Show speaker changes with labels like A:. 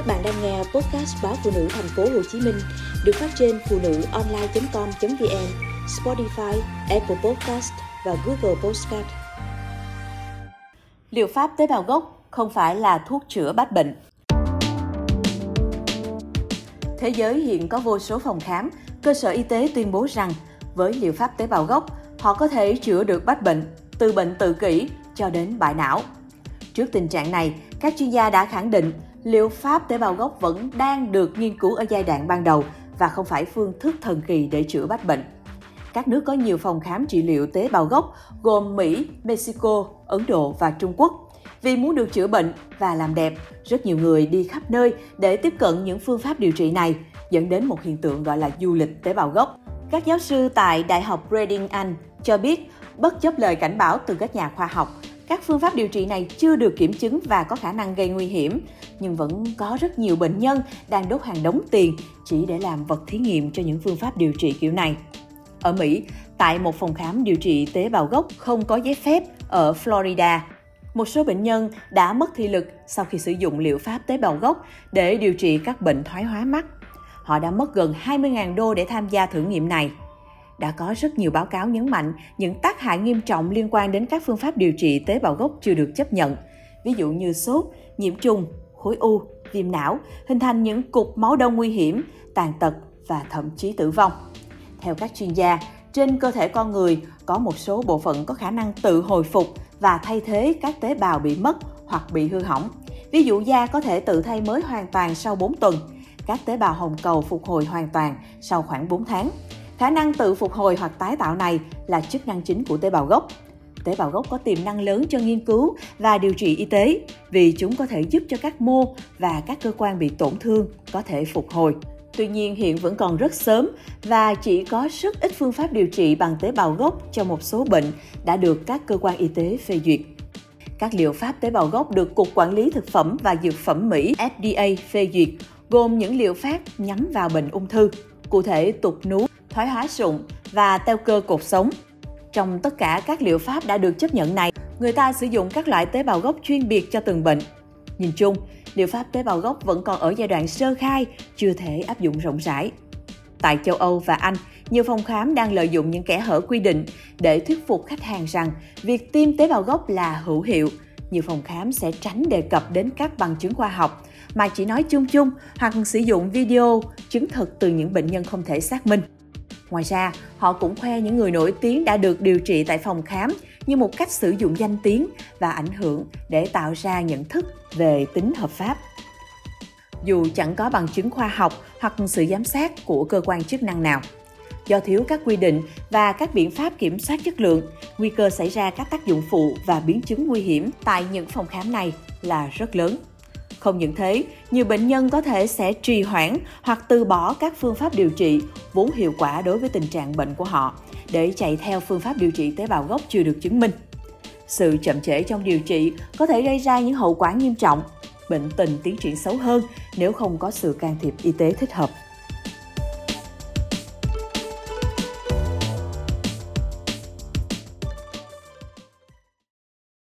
A: Các bạn đang nghe podcast báo phụ nữ thành phố Hồ Chí Minh được phát trên phụ nữ online.com.vn, Spotify, Apple Podcast và Google Podcast.
B: Liệu pháp tế bào gốc không phải là thuốc chữa bách bệnh. Thế giới hiện có vô số phòng khám, cơ sở y tế tuyên bố rằng với liệu pháp tế bào gốc, họ có thể chữa được bách bệnh, từ bệnh tự kỷ cho đến bại não. Trước tình trạng này, các chuyên gia đã khẳng định liệu pháp tế bào gốc vẫn đang được nghiên cứu ở giai đoạn ban đầu và không phải phương thức thần kỳ để chữa bách bệnh. Các nước có nhiều phòng khám trị liệu tế bào gốc gồm Mỹ, Mexico, Ấn Độ và Trung Quốc. Vì muốn được chữa bệnh và làm đẹp, rất nhiều người đi khắp nơi để tiếp cận những phương pháp điều trị này, dẫn đến một hiện tượng gọi là du lịch tế bào gốc. Các giáo sư tại Đại học Reading Anh cho biết, bất chấp lời cảnh báo từ các nhà khoa học, các phương pháp điều trị này chưa được kiểm chứng và có khả năng gây nguy hiểm, nhưng vẫn có rất nhiều bệnh nhân đang đốt hàng đống tiền chỉ để làm vật thí nghiệm cho những phương pháp điều trị kiểu này. Ở Mỹ, tại một phòng khám điều trị tế bào gốc không có giấy phép ở Florida, một số bệnh nhân đã mất thị lực sau khi sử dụng liệu pháp tế bào gốc để điều trị các bệnh thoái hóa mắt. Họ đã mất gần 20.000 đô để tham gia thử nghiệm này đã có rất nhiều báo cáo nhấn mạnh những tác hại nghiêm trọng liên quan đến các phương pháp điều trị tế bào gốc chưa được chấp nhận, ví dụ như sốt, nhiễm trùng, khối u, viêm não, hình thành những cục máu đông nguy hiểm, tàn tật và thậm chí tử vong. Theo các chuyên gia, trên cơ thể con người có một số bộ phận có khả năng tự hồi phục và thay thế các tế bào bị mất hoặc bị hư hỏng. Ví dụ da có thể tự thay mới hoàn toàn sau 4 tuần, các tế bào hồng cầu phục hồi hoàn toàn sau khoảng 4 tháng. Khả năng tự phục hồi hoặc tái tạo này là chức năng chính của tế bào gốc. Tế bào gốc có tiềm năng lớn cho nghiên cứu và điều trị y tế vì chúng có thể giúp cho các mô và các cơ quan bị tổn thương có thể phục hồi. Tuy nhiên hiện vẫn còn rất sớm và chỉ có rất ít phương pháp điều trị bằng tế bào gốc cho một số bệnh đã được các cơ quan y tế phê duyệt. Các liệu pháp tế bào gốc được Cục Quản lý Thực phẩm và Dược phẩm Mỹ FDA phê duyệt, gồm những liệu pháp nhắm vào bệnh ung thư, cụ thể tục nú, thoái hóa sụn và teo cơ cột sống. Trong tất cả các liệu pháp đã được chấp nhận này, người ta sử dụng các loại tế bào gốc chuyên biệt cho từng bệnh. Nhìn chung, liệu pháp tế bào gốc vẫn còn ở giai đoạn sơ khai, chưa thể áp dụng rộng rãi. Tại châu Âu và Anh, nhiều phòng khám đang lợi dụng những kẽ hở quy định để thuyết phục khách hàng rằng việc tiêm tế bào gốc là hữu hiệu. Nhiều phòng khám sẽ tránh đề cập đến các bằng chứng khoa học mà chỉ nói chung chung hoặc sử dụng video chứng thực từ những bệnh nhân không thể xác minh. Ngoài ra, họ cũng khoe những người nổi tiếng đã được điều trị tại phòng khám như một cách sử dụng danh tiếng và ảnh hưởng để tạo ra nhận thức về tính hợp pháp. Dù chẳng có bằng chứng khoa học hoặc sự giám sát của cơ quan chức năng nào, do thiếu các quy định và các biện pháp kiểm soát chất lượng, nguy cơ xảy ra các tác dụng phụ và biến chứng nguy hiểm tại những phòng khám này là rất lớn. Không những thế, nhiều bệnh nhân có thể sẽ trì hoãn hoặc từ bỏ các phương pháp điều trị vốn hiệu quả đối với tình trạng bệnh của họ để chạy theo phương pháp điều trị tế bào gốc chưa được chứng minh. Sự chậm trễ trong điều trị có thể gây ra những hậu quả nghiêm trọng, bệnh tình tiến triển xấu hơn nếu không có sự can thiệp y tế thích hợp.